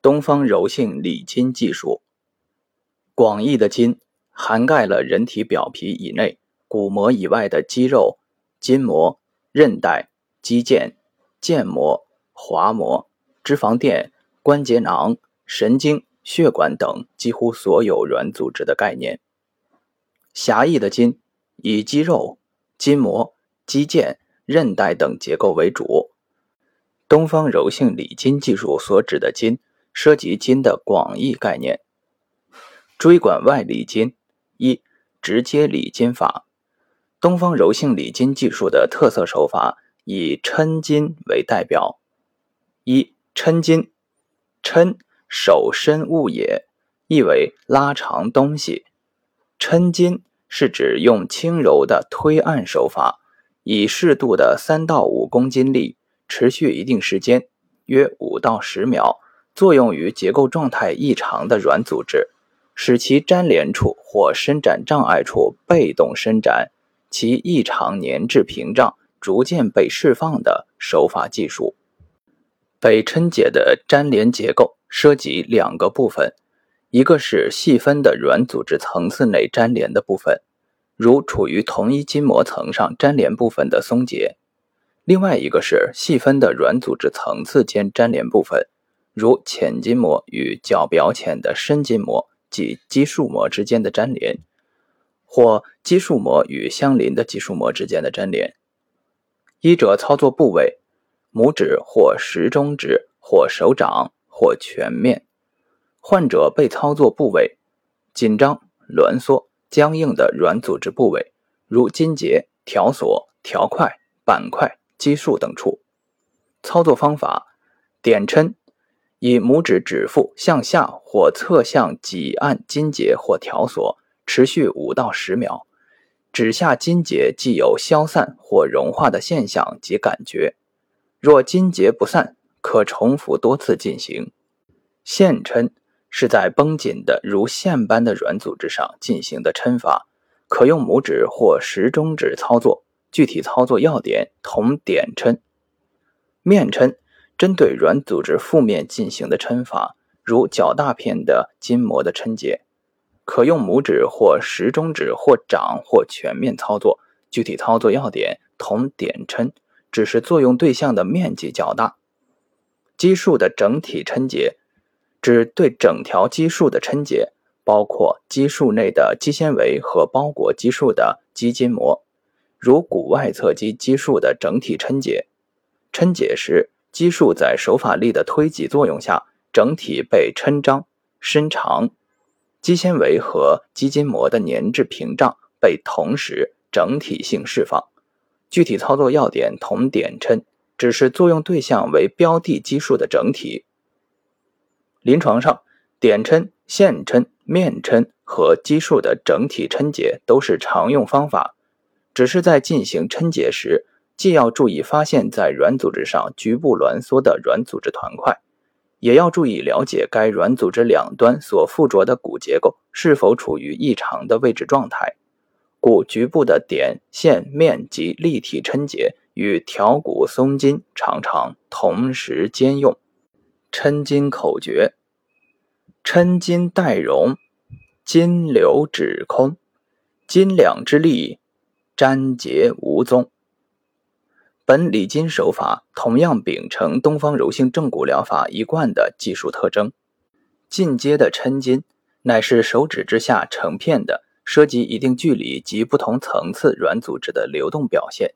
东方柔性理筋技术。广义的筋涵盖了人体表皮以内、骨膜以外的肌肉、筋膜、韧带、肌腱、腱膜、滑膜、脂肪垫、关节囊、神经、血管等几乎所有软组织的概念。狭义的筋以肌肉、筋膜、肌腱、韧带等结构为主。东方柔性理筋技术所指的筋，涉及筋的广义概念。椎管外理筋，一直接理筋法。东方柔性理筋技术的特色手法以抻筋为代表。一抻筋，抻手伸物也，意为拉长东西。抻筋是指用轻柔的推按手法，以适度的三到五公斤力。持续一定时间，约五到十秒，作用于结构状态异常的软组织，使其粘连处或伸展障碍处被动伸展，其异常粘滞屏障逐渐被释放的手法技术。被抻解的粘连结构涉及两个部分，一个是细分的软组织层次内粘连的部分，如处于同一筋膜层上粘连部分的松解。另外一个是细分的软组织层次间粘连部分，如浅筋膜与较表浅的深筋膜及肌束膜之间的粘连，或肌束膜与相邻的肌束膜之间的粘连。医者操作部位：拇指或食中指或手掌或全面。患者被操作部位：紧张、挛缩、僵硬的软组织部位，如筋节、条索、条块、板块。肌束等处，操作方法：点抻，以拇指指腹向下或侧向挤按筋节或条索，持续五到十秒。指下筋节既有消散或融化的现象及感觉，若筋结不散，可重复多次进行。线抻是在绷紧的如线般的软组织上进行的抻法，可用拇指或食中指操作。具体操作要点同点抻、面抻，针对软组织负面进行的抻法，如较大片的筋膜的抻解，可用拇指或食中指或掌或全面操作。具体操作要点同点抻，只是作用对象的面积较大。肌束的整体抻解，指对整条肌束的抻解，包括肌束内的肌纤维和包裹肌束的肌筋膜。如骨外侧肌肌束的整体抻解，抻解时，肌束在手法力的推挤作用下，整体被抻张、伸长，肌纤维和肌筋膜的粘滞屏障被同时整体性释放。具体操作要点同点抻，只是作用对象为标的肌束的整体。临床上，点抻、线抻、面抻和肌束的整体抻解都是常用方法。只是在进行抻解时，既要注意发现，在软组织上局部挛缩的软组织团块，也要注意了解该软组织两端所附着的骨结构是否处于异常的位置状态。故局部的点、线、面及立体抻解与调骨松筋常常同时兼用。抻筋口诀：抻筋带容，筋流止空，筋两之力。粘结无踪。本理筋手法同样秉承东方柔性正骨疗法一贯的技术特征。进阶的抻筋乃是手指之下成片的，涉及一定距离及不同层次软组织的流动表现。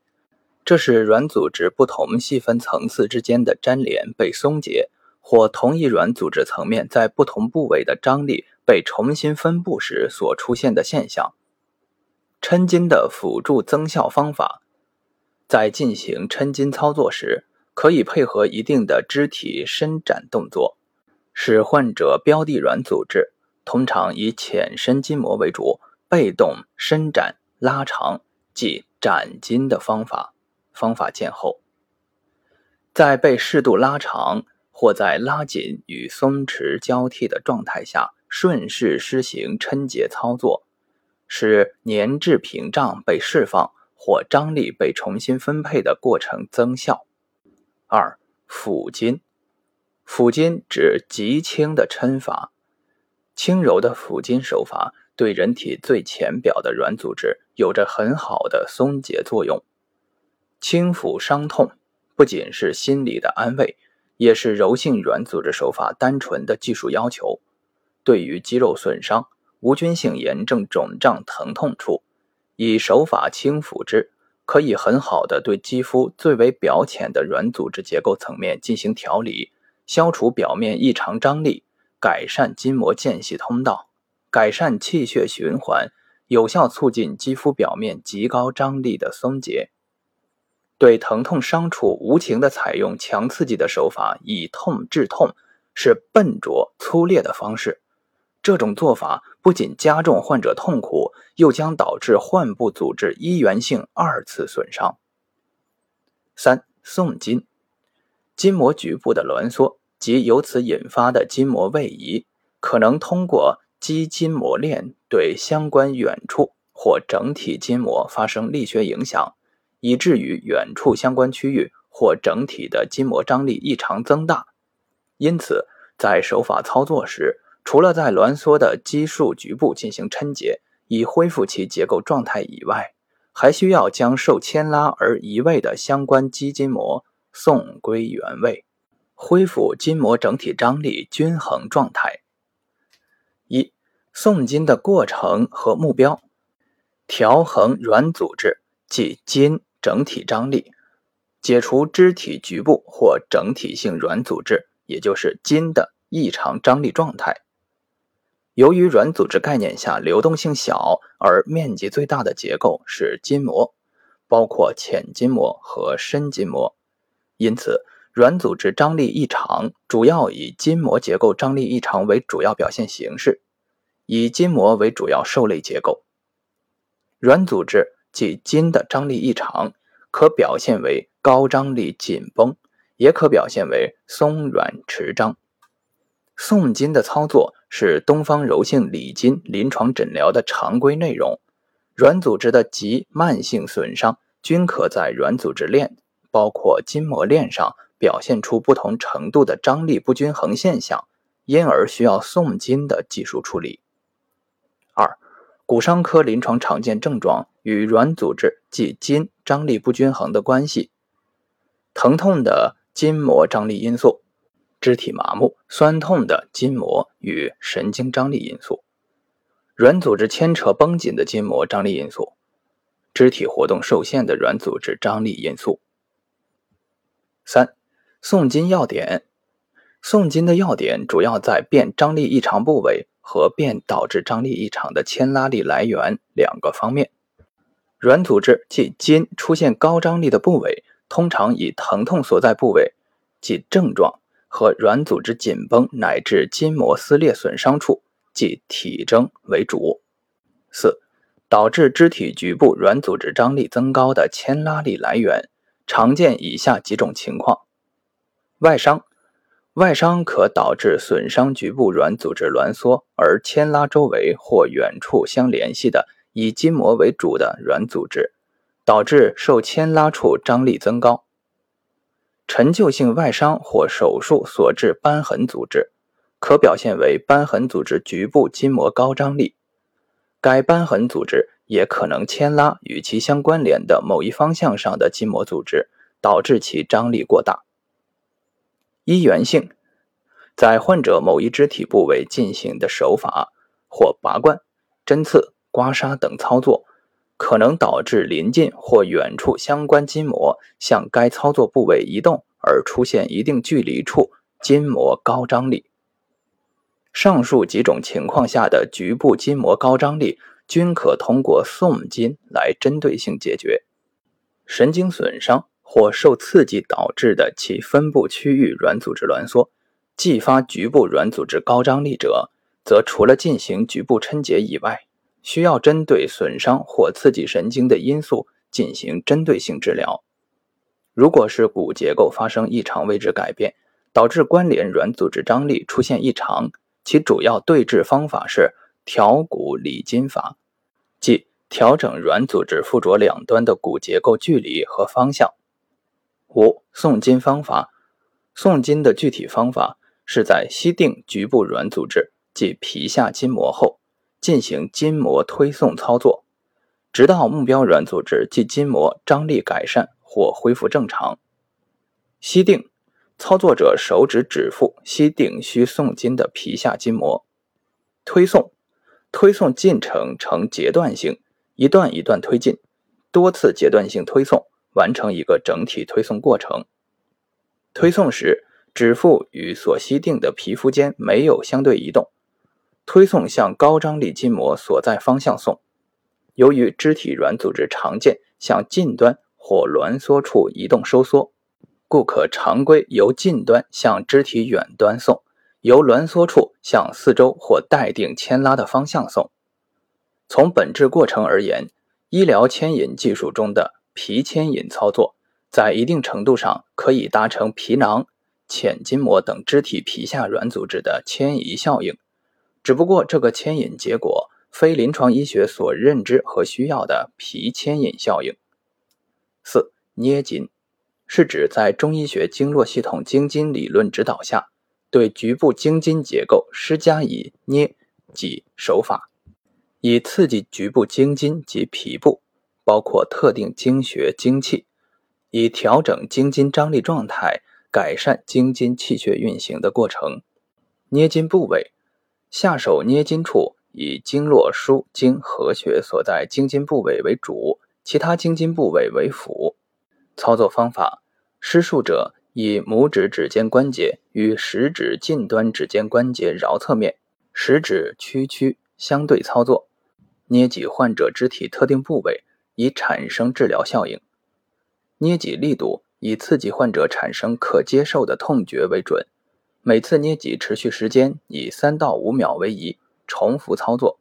这是软组织不同细分层次之间的粘连被松解，或同一软组织层面在不同部位的张力被重新分布时所出现的现象。抻筋的辅助增效方法，在进行抻筋操作时，可以配合一定的肢体伸展动作，使患者标的软组织，通常以浅深筋膜为主，被动伸展拉长，即展筋的方法。方法见后，在被适度拉长或在拉紧与松弛交替的状态下，顺势施行抻结操作。使粘滞屏障被释放或张力被重新分配的过程增效。二、腹筋，抚筋指极轻的抻法，轻柔的抚筋手法对人体最浅表的软组织有着很好的松解作用。轻抚伤痛不仅是心理的安慰，也是柔性软组织手法单纯的技术要求。对于肌肉损伤、无菌性炎症肿胀疼痛处，以手法轻抚之。可以很好的对肌肤最为表浅的软组织结构层面进行调理，消除表面异常张力，改善筋膜间隙通道，改善气血循环，有效促进肌肤表面极高张力的松解。对疼痛伤处无情的采用强刺激的手法，以痛治痛，是笨拙粗劣的方式。这种做法不仅加重患者痛苦，又将导致患部组织一源性二次损伤。三、送筋，筋膜局部的挛缩及由此引发的筋膜位移，可能通过肌筋膜链对相关远处或整体筋膜发生力学影响，以至于远处相关区域或整体的筋膜张力异常增大。因此，在手法操作时，除了在挛缩的肌束局部进行抻结，以恢复其结构状态以外，还需要将受牵拉而移位的相关肌筋膜送归原位，恢复筋膜整体张力均衡状态。一、送筋的过程和目标：调衡软组织即筋整体张力，解除肢体局部或整体性软组织，也就是筋的异常张力状态。由于软组织概念下流动性小而面积最大的结构是筋膜，包括浅筋膜和深筋膜，因此软组织张力异常主要以筋膜结构张力异常为主要表现形式，以筋膜为主要受累结构。软组织即筋的张力异常，可表现为高张力紧绷，也可表现为松软迟张。送筋的操作是东方柔性理筋临床诊疗的常规内容。软组织的急慢性损伤均可在软组织链，包括筋膜链上表现出不同程度的张力不均衡现象，因而需要送筋的技术处理。二、骨伤科临床常见症状与软组织及筋张力不均衡的关系。疼痛的筋膜张力因素。肢体麻木、酸痛的筋膜与神经张力因素，软组织牵扯绷紧的筋膜张力因素，肢体活动受限的软组织张力因素。三、送筋要点：送筋的要点主要在变张力异常部位和变导致张力异常的牵拉力来源两个方面。软组织即筋出现高张力的部位，通常以疼痛所在部位即症状。和软组织紧绷乃至筋膜撕裂损伤处，即体征为主。四、导致肢体局部软组织张力增高的牵拉力来源，常见以下几种情况：外伤，外伤可导致损伤局部软组织挛缩，而牵拉周围或远处相联系的以筋膜为主的软组织，导致受牵拉处张力增高。陈旧性外伤或手术所致瘢痕组织，可表现为瘢痕组织局部筋膜高张力。该瘢痕组织也可能牵拉与其相关联的某一方向上的筋膜组织，导致其张力过大。一源性，在患者某一肢体部位进行的手法或拔罐、针刺、刮痧等操作。可能导致临近或远处相关筋膜向该操作部位移动，而出现一定距离处筋膜高张力。上述几种情况下的局部筋膜高张力，均可通过送筋来针对性解决。神经损伤或受刺激导致的其分布区域软组织挛缩，继发局部软组织高张力者，则除了进行局部抻结以外，需要针对损伤或刺激神经的因素进行针对性治疗。如果是骨结构发生异常位置改变，导致关联软组织张力出现异常，其主要对治方法是调骨理筋法，即调整软组织附着两端的骨结构距离和方向。五、送筋方法：诵经的具体方法是在吸定局部软组织，即皮下筋膜后，进行筋膜推送操作，直到目标软组织即筋膜张力改善或恢复正常。吸定，操作者手指指腹吸定需送筋的皮下筋膜。推送，推送进程呈阶段性，一段一段推进，多次阶段性推送，完成一个整体推送过程。推送时，指腹与所吸定的皮肤间没有相对移动，推送向高张力筋膜所在方向送。由于肢体软组织常见向近端或挛缩处移动收缩，故可常规由近端向肢体远端送，由挛缩处向四周或待定牵拉的方向送。从本质过程而言，医疗牵引技术中的皮牵引操作。在一定程度上可以达成皮囊、浅筋膜等肢体皮下软组织的迁移效应，只不过这个牵引结果非临床医学所认知和需要的皮牵引效应。四、捏筋是指在中医学经络系统经筋理论指导下，对局部经筋结构施加以捏挤手法，以刺激局部经筋及皮部，包括特定经穴经气。以调整经筋张力状态，改善经筋气血运行的过程。捏筋部位，下手捏筋处以经络枢经合穴所在经筋部位为主，其他经筋部位为辅。操作方法：施术者以拇指指尖关节与食指近端指尖关节桡侧面，食指屈曲相对操作，捏挤患者肢体特定部位，以产生治疗效应。捏挤力度以刺激患者产生可接受的痛觉为准，每次捏挤持续时间以三到五秒为宜，重复操作。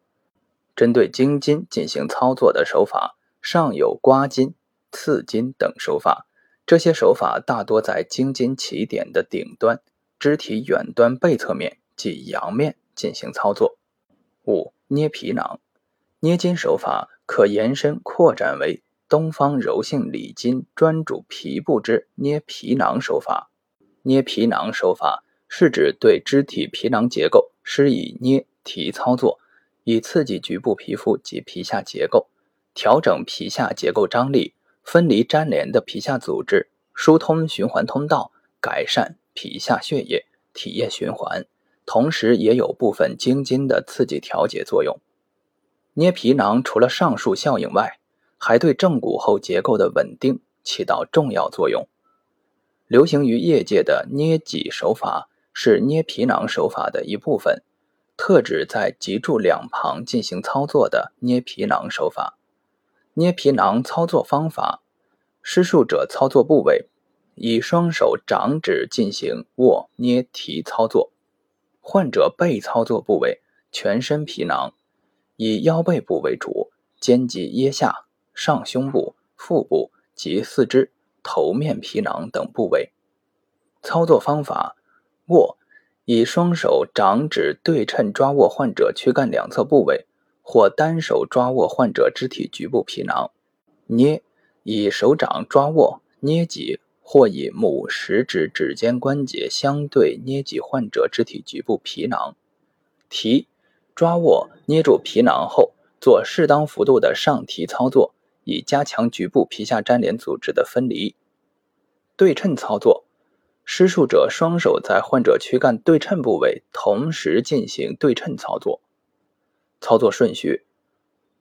针对经筋进行操作的手法，上有刮筋、刺筋等手法。这些手法大多在经筋起点的顶端，肢体远端背侧面即阳面进行操作。五、捏皮囊，捏筋手法可延伸扩展为。东方柔性理筋专主皮部之捏皮囊手法，捏皮囊手法是指对肢体皮囊结构施以捏提操作，以刺激局部皮肤及皮下结构，调整皮下结构张力，分离粘连的皮下组织，疏通循环通道，改善皮下血液体液循环，同时也有部分经筋的刺激调节作用。捏皮囊除了上述效应外，还对正骨后结构的稳定起到重要作用。流行于业界的捏脊手法是捏皮囊手法的一部分，特指在脊柱两旁进行操作的捏皮囊手法。捏皮囊操作方法：施术者操作部位以双手掌指进行握捏提操作；患者背操作部位全身皮囊，以腰背部为主，肩及腋下。上胸部、腹部及四肢、头面皮囊等部位。操作方法：握，以双手掌指对称抓握患者躯干两侧部位，或单手抓握患者肢体局部皮囊；捏，以手掌抓握、捏挤，或以拇食指指尖关节相对捏挤患者肢体局部皮囊；提，抓握、捏住皮囊后，做适当幅度的上提操作。以加强局部皮下粘连组织的分离。对称操作，施术者双手在患者躯干对称部位同时进行对称操作。操作顺序：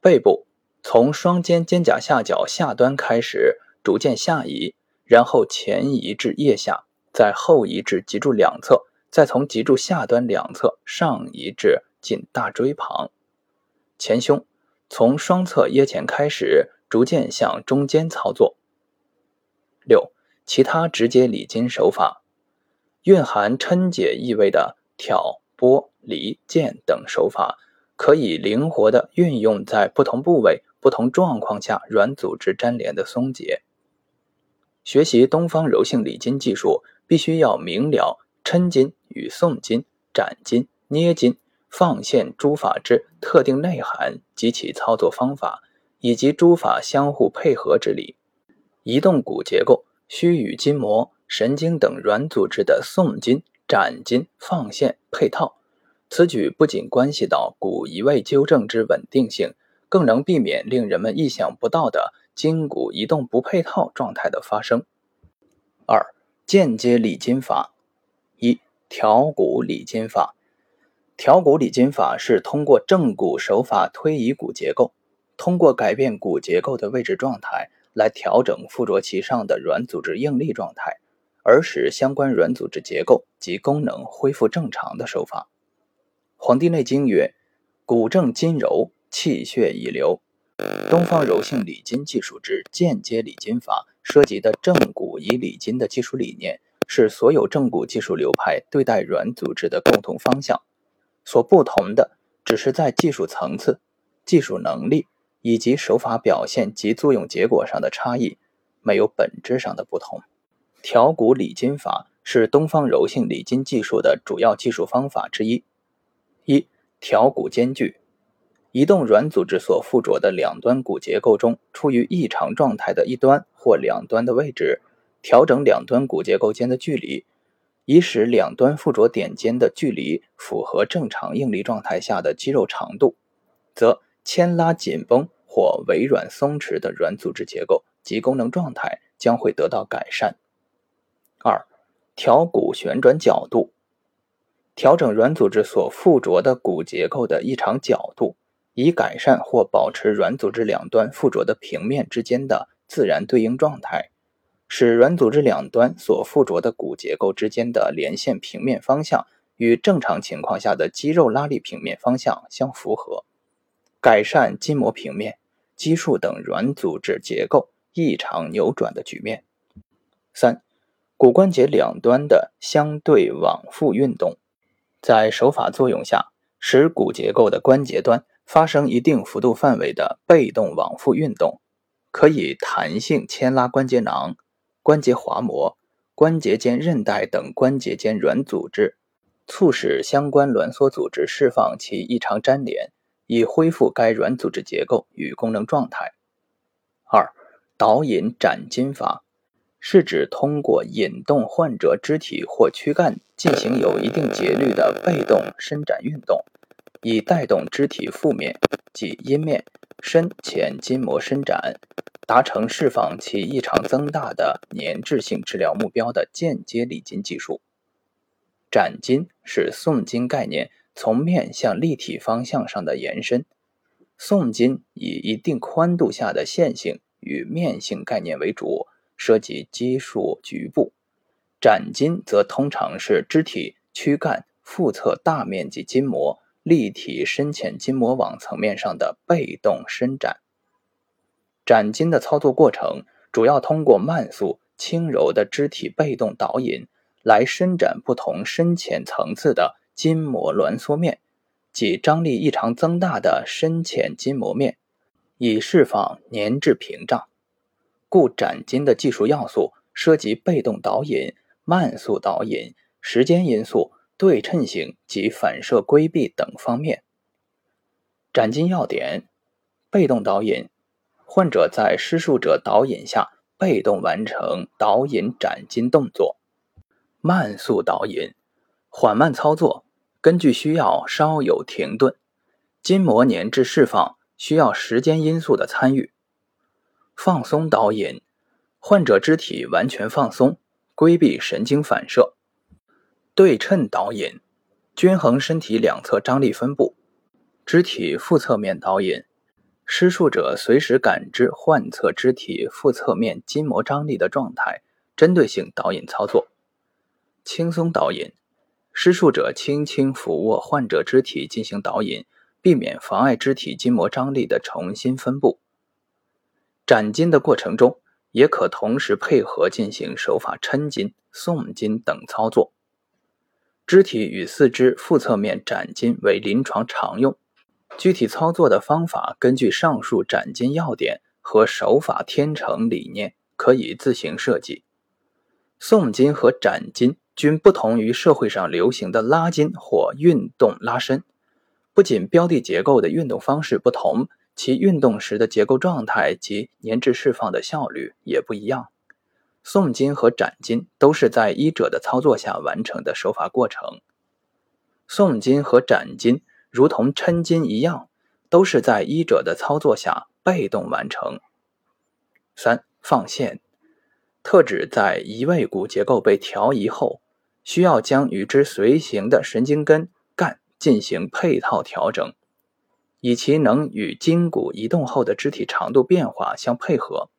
背部从双肩肩胛下角下端开始，逐渐下移，然后前移至腋下，再后移至脊柱两侧，再从脊柱下端两侧上移至近大椎旁。前胸从双侧腋前开始。逐渐向中间操作。六、其他直接理筋手法，蕴含抻解意味的挑拨离间等手法，可以灵活的运用在不同部位、不同状况下软组织粘连的松解。学习东方柔性理筋技术，必须要明了抻筋与送筋、展筋、捏筋、放线诸法之特定内涵及其操作方法。以及诸法相互配合之理，移动骨结构需与筋膜、神经等软组织的送筋、展筋、放线、配套。此举不仅关系到骨移位纠正之稳定性，更能避免令人们意想不到的筋骨移动不配套状态的发生。二、间接理筋法。一、调骨理筋法。调骨理筋法是通过正骨手法推移骨结构，通过改变骨结构的位置状态来调整附着其上的软组织应力状态，而使相关软组织结构及功能恢复正常的手法。《黄帝内经》曰：“骨正筋柔，气血已流。”东方柔性理筋技术之间接理筋法涉及的正骨以理筋的技术理念，是所有正骨技术流派对待软组织的共同方向。所不同的，只是在技术层次、技术能力以及手法表现及作用结果上的差异，没有本质上的不同。调骨理筋法是东方柔性理筋技术的主要技术方法之一。一调骨间距，移动软组织所附着的两端骨结构中处于异常状态的一端或两端的位置，调整两端骨结构间的距离，以使两端附着点间的距离符合正常应力状态下的肌肉长度，则牵拉紧绷或微软松弛的软组织结构及功能状态将会得到改善。二调骨旋转角度。调整软组织所附着的骨结构的异常角度，以改善或保持软组织两端附着的平面之间的自然对应状态，使软组织两端所附着的骨结构之间的连线平面方向与正常情况下的肌肉拉力平面方向相符合，改善筋膜平面、肌束等软组织结构异常扭转的局面。三、骨关节两端的相对往复运动。在手法作用下，使骨结构的关节端发生一定幅度范围的被动往复运动，可以弹性牵拉关节囊、关节滑膜、关节间韧带等关节间软组织，促使相关挛缩组织释放其异常粘连，以恢复该软组织结构与功能状态。二、导引展筋法。是指通过引动患者肢体或躯干进行有一定节律的被动伸展运动，以带动肢体腹面及阴面深浅筋膜伸展，达成释放其异常增大的粘滞性治疗目标的间接理筋技术。展筋是送筋概念从面向立体方向上的延伸，送筋以一定宽度下的线性与面性概念为主。涉及肌束局部，展筋则通常是肢体、躯干、腹侧大面积筋膜、立体深浅筋膜网层面上的被动伸展。展筋的操作过程主要通过慢速、轻柔的肢体被动导引来伸展不同深浅层次的筋膜挛缩面即张力异常增大的深浅筋膜面，以释放粘滞屏障。故斩筋的技术要素涉及被动导引、慢速导引、时间因素、对称性及反射规避等方面。斩筋要点：被动导引，患者在施术者导引下被动完成导引斩筋动作；慢速导引，缓慢操作，根据需要稍有停顿，筋膜粘滞释放需要时间因素的参与。放松导引，患者肢体完全放松，规避神经反射；对称导引，均衡身体两侧张力分布；肢体腹侧面导引，施术者随时感知患侧肢体腹侧面筋膜张力的状态，针对性导引操作；轻松导引，施术者轻轻抚握患者肢体进行导引，避免妨碍肢体筋膜张力的重新分布。斩筋的过程中，也可同时配合进行手法抻筋、送筋等操作。肢体与四肢腹侧面斩筋为临床常用，具体操作的方法根据上述斩筋要点和手法天成理念可以自行设计。送筋和斩筋均不同于社会上流行的拉筋或运动拉伸，不仅标的结构的运动方式不同。其运动时的结构状态及粘滞释放的效率也不一样。诵筋和斩筋都是在医者的操作下完成的手法过程。诵筋和斩筋如同抻筋一样，都是在医者的操作下被动完成。三、放线，特指在移位骨结构被调移后，需要将与之随行的神经根干进行配套调整，以其能与筋骨移动后的肢体长度变化相配合。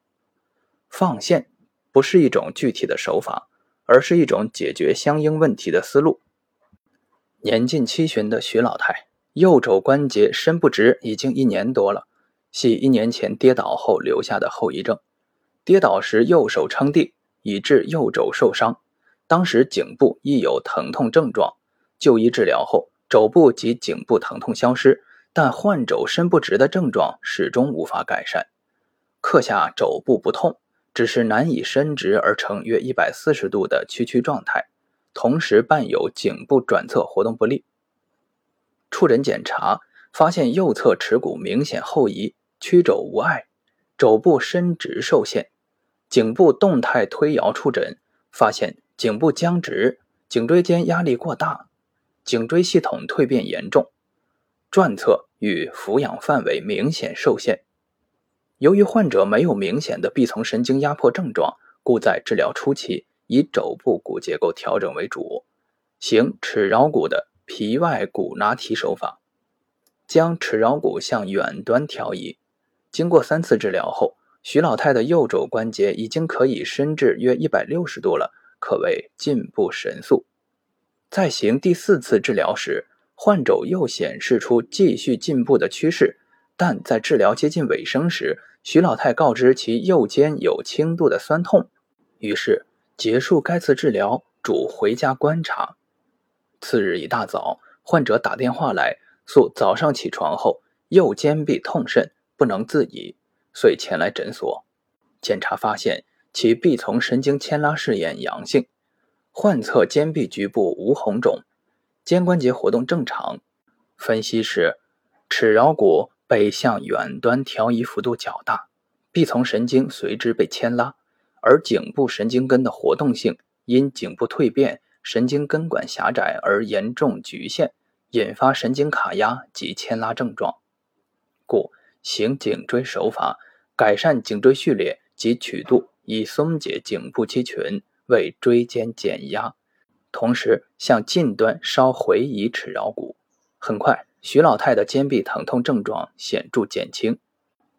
放线不是一种具体的手法，而是一种解决相应问题的思路。年近七旬的徐老太，右肘关节伸不直已经一年多了，系一年前跌倒后留下的后遗症。跌倒时右手撑地，以致右肘受伤。当时颈部亦有疼痛症状，就医治疗后，肘部及颈部疼痛消失，但患肘伸不直的症状始终无法改善。刻下肘部不痛。只是难以伸直而成约一百四十度的屈曲状态，同时伴有颈部转侧活动不利。触诊检查发现右侧耻骨明显后移，曲肘无碍，肘部伸直受限。颈部动态推摇触诊发现颈部僵直，颈椎间压力过大，颈椎系统蜕变严重，转侧与俯仰范围明显受限。由于患者没有明显的臂丛神经压迫症状，故在治疗初期以肘部骨结构调整为主，行尺桡骨的皮外骨拉提手法，将尺桡骨向远端调移。经过三次治疗后，徐老太的右肘关节已经可以伸至约一百六十度了，可谓进步神速。在行第四次治疗时，患肘又显示出继续进步的趋势，但在治疗接近尾声时，徐老太告知其右肩有轻度的酸痛，于是结束该次治疗，主回家观察。次日一大早，患者打电话来，诉早上起床后右肩臂痛甚，不能自已，遂前来诊所检查，发现其臂丛神经牵拉试验阳性，患侧肩臂局部无红肿，肩关节活动正常。分析是尺桡骨。被向远端调移幅度较大，臂丛神经随之被牵拉，而颈部神经根的活动性因颈部蜕变、神经根管狭窄而严重局限，引发神经卡压及牵拉症状。故行颈椎手法，改善颈椎序列及曲度，以松解颈部肌群，为椎间减压，同时向近端稍回移尺桡骨。很快。徐老太的肩臂疼痛症状显著减轻，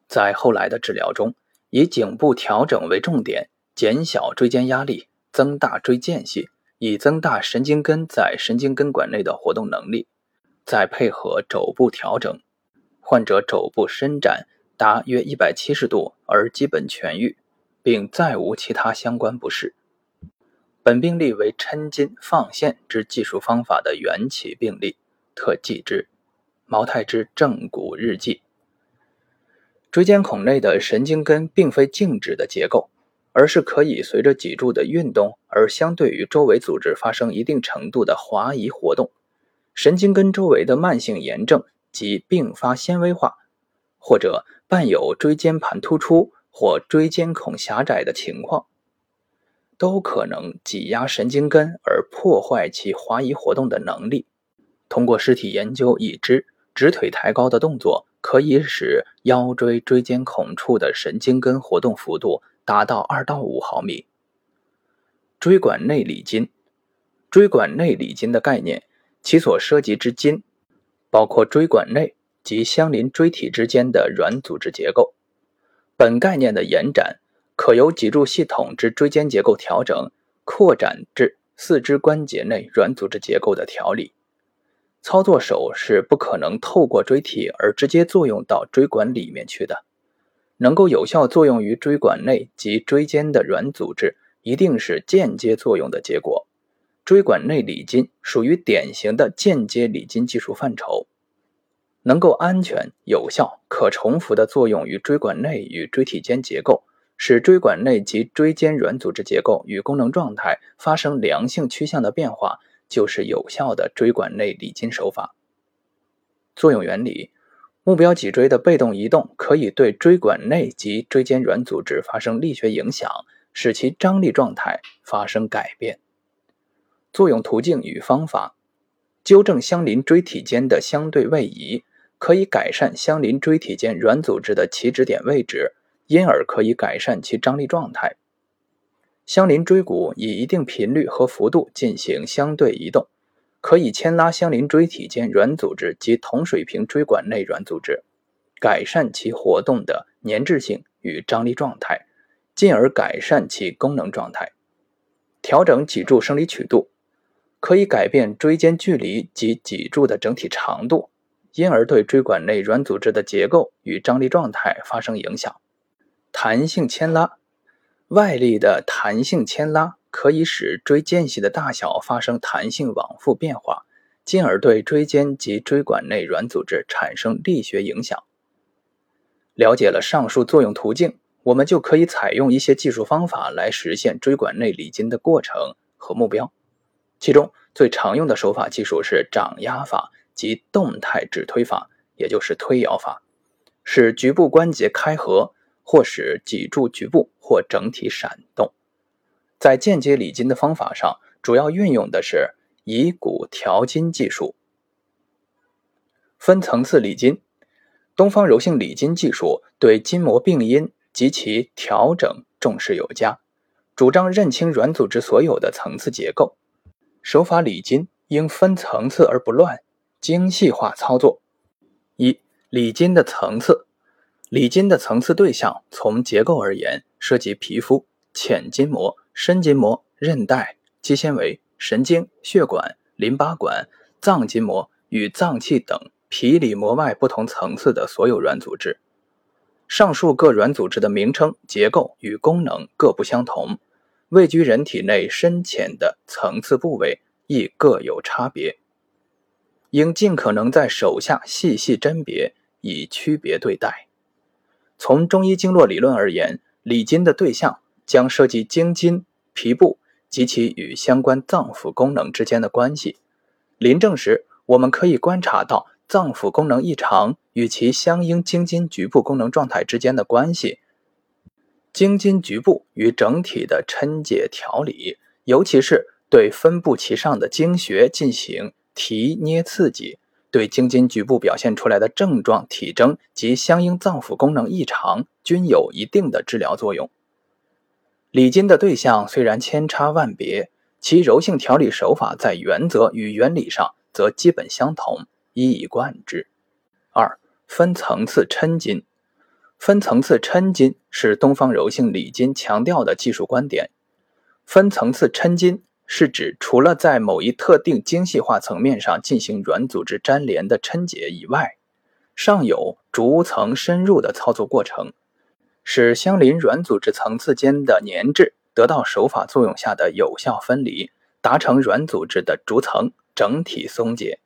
在后来的治疗中，以颈部调整为重点，减小椎间压力，增大椎间隙，以增大神经根在神经根管内的活动能力。再配合肘部调整，患者肘部伸展达约一百七十度而基本痊愈，并再无其他相关不适。本病例为抻筋放线之技术方法的缘起病例，特记之。毛太之正骨日记。椎间孔内的神经根并非静止的结构，而是可以随着脊柱的运动而相对于周围组织发生一定程度的滑移活动。神经根周围的慢性炎症及并发纤维化，或者伴有椎间盘突出或椎间孔狭窄的情况，都可能挤压神经根而破坏其滑移活动的能力。通过尸体研究已知。直腿抬高的动作可以使腰椎椎间孔处的神经根活动幅度达到二到五毫米。椎管内里筋，椎管内里筋的概念，其所涉及之筋，包括椎管内及相邻椎体之间的软组织结构。本概念的延展，可由脊柱系统之椎间结构调整，扩展至四肢关节内软组织结构的调理。操作手是不可能透过椎体而直接作用到椎管里面去的，能够有效作用于椎管内及椎间的软组织，一定是间接作用的结果。椎管内理筋属于典型的间接理筋技术范畴，能够安全、有效、可重复的作用于椎管内与椎体间结构，使椎管内及椎间软组织结构与功能状态发生良性趋向的变化。就是有效的椎管内理筋手法。作用原理：目标脊椎的被动移动可以对椎管内及椎间软组织发生力学影响，使其张力状态发生改变。作用途径与方法：纠正相邻椎体间的相对位移，可以改善相邻椎体间软组织的起止点位置，因而可以改善其张力状态。相邻椎骨以一定频率和幅度进行相对移动，可以牵拉相邻椎体间软组织及同水平椎管内软组织，改善其活动的粘滞性与张力状态，进而改善其功能状态。调整脊柱生理曲度，可以改变椎间距离及脊柱的整体长度，因而对椎管内软组织的结构与张力状态发生影响。弹性牵拉。外力的弹性牵拉可以使椎间隙的大小发生弹性往复变化，进而对椎间及椎管内软组织产生力学影响。了解了上述作用途径，我们就可以采用一些技术方法来实现椎管内理筋的过程和目标。其中最常用的手法技术是掌压法及动态指推法，也就是推摇法，使局部关节开合。或使脊柱局部或整体闪动，在间接理筋的方法上，主要运用的是以骨调筋技术。分层次理筋，东方柔性理筋技术对筋膜病因及其调整重视有加，主张认清软组织所有的层次结构。手法理筋应分层次而不乱，精细化操作。一、理筋的层次。里筋的层次对象，从结构而言，涉及皮肤、浅筋膜、深筋膜、韧带、肌纤维、神经、血管、淋巴管、脏筋膜与脏器等皮里膜外不同层次的所有软组织。上述各软组织的名称、结构与功能各不相同，位居人体内深浅的层次部位亦各有差别，应尽可能在手下细细甄别，以区别对待。从中医经络理论而言，理筋的对象将涉及经筋、皮部及其与相关脏腑功能之间的关系。临证时，我们可以观察到脏腑功能异常与其相应经筋局部功能状态之间的关系。经筋局部与整体的抻解调理，尤其是对分布其上的经穴进行提捏刺激。对经筋局部表现出来的症状、体征及相应脏腑功能异常均有一定的治疗作用。理筋的对象虽然千差万别，其柔性调理手法在原则与原理上则基本相同，一以贯之。二、分层次抻筋。分层次抻筋是东方柔性理筋强调的技术观点。分层次抻筋。是指除了在某一特定精细化层面上进行软组织粘连的抻解以外，尚有逐层深入的操作过程，使相邻软组织层次间的粘滞得到手法作用下的有效分离，达成软组织的逐层整体松解。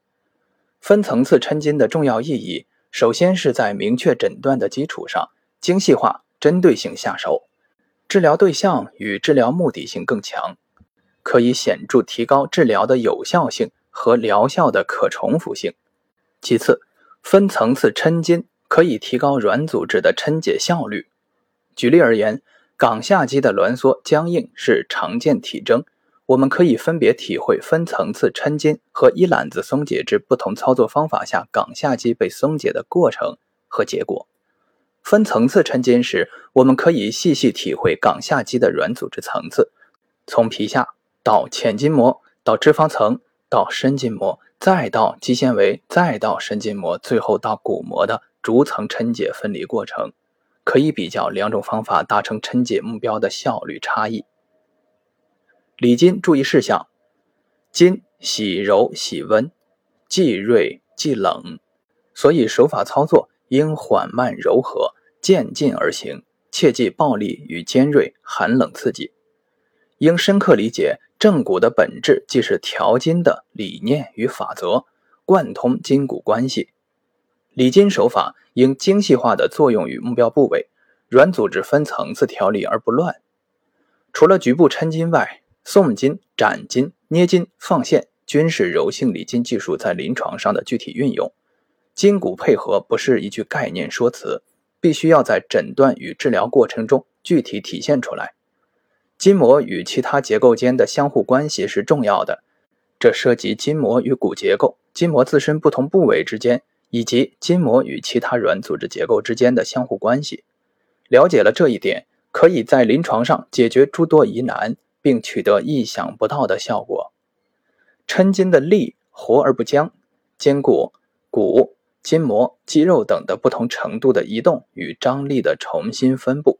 分层次抻筋的重要意义，首先是在明确诊断的基础上，精细化、针对性下手，治疗对象与治疗目的性更强。可以显著提高治疗的有效性和疗效的可重复性。其次，分层次抻筋可以提高软组织的抻解效率。举例而言，冈下肌的挛缩僵硬是常见体征，我们可以分别体会分层次抻筋和一揽子松解之不同操作方法下冈下肌被松解的过程和结果。分层次抻筋时，我们可以细细体会冈下肌的软组织层次，从皮下。到浅筋膜，到脂肪层，到深筋膜，再到肌纤维，再到深筋膜，最后到骨膜的逐层抻解分离过程，可以比较两种方法达成抻解目标的效率差异。理筋注意事项：筋喜柔喜温，既锐既冷，所以手法操作应缓慢柔和，渐进而行，切忌暴力与尖锐、寒冷刺激。应深刻理解。正骨的本质即是调筋的理念与法则，贯通筋骨关系。理筋手法应精细化的作用于目标部位，软组织分层次调理而不乱。除了局部抻筋外，送筋、斩筋、捏筋、放线均是柔性理筋技术在临床上的具体运用。筋骨配合不是一句概念说辞，必须要在诊断与治疗过程中具体体现出来。筋膜与其他结构间的相互关系是重要的，这涉及筋膜与骨结构、筋膜自身不同部位之间，以及筋膜与其他软组织结构之间的相互关系。了解了这一点，可以在临床上解决诸多疑难，并取得意想不到的效果。抻筋的力活而不僵，兼顾骨、筋膜、肌肉等的不同程度的移动与张力的重新分布。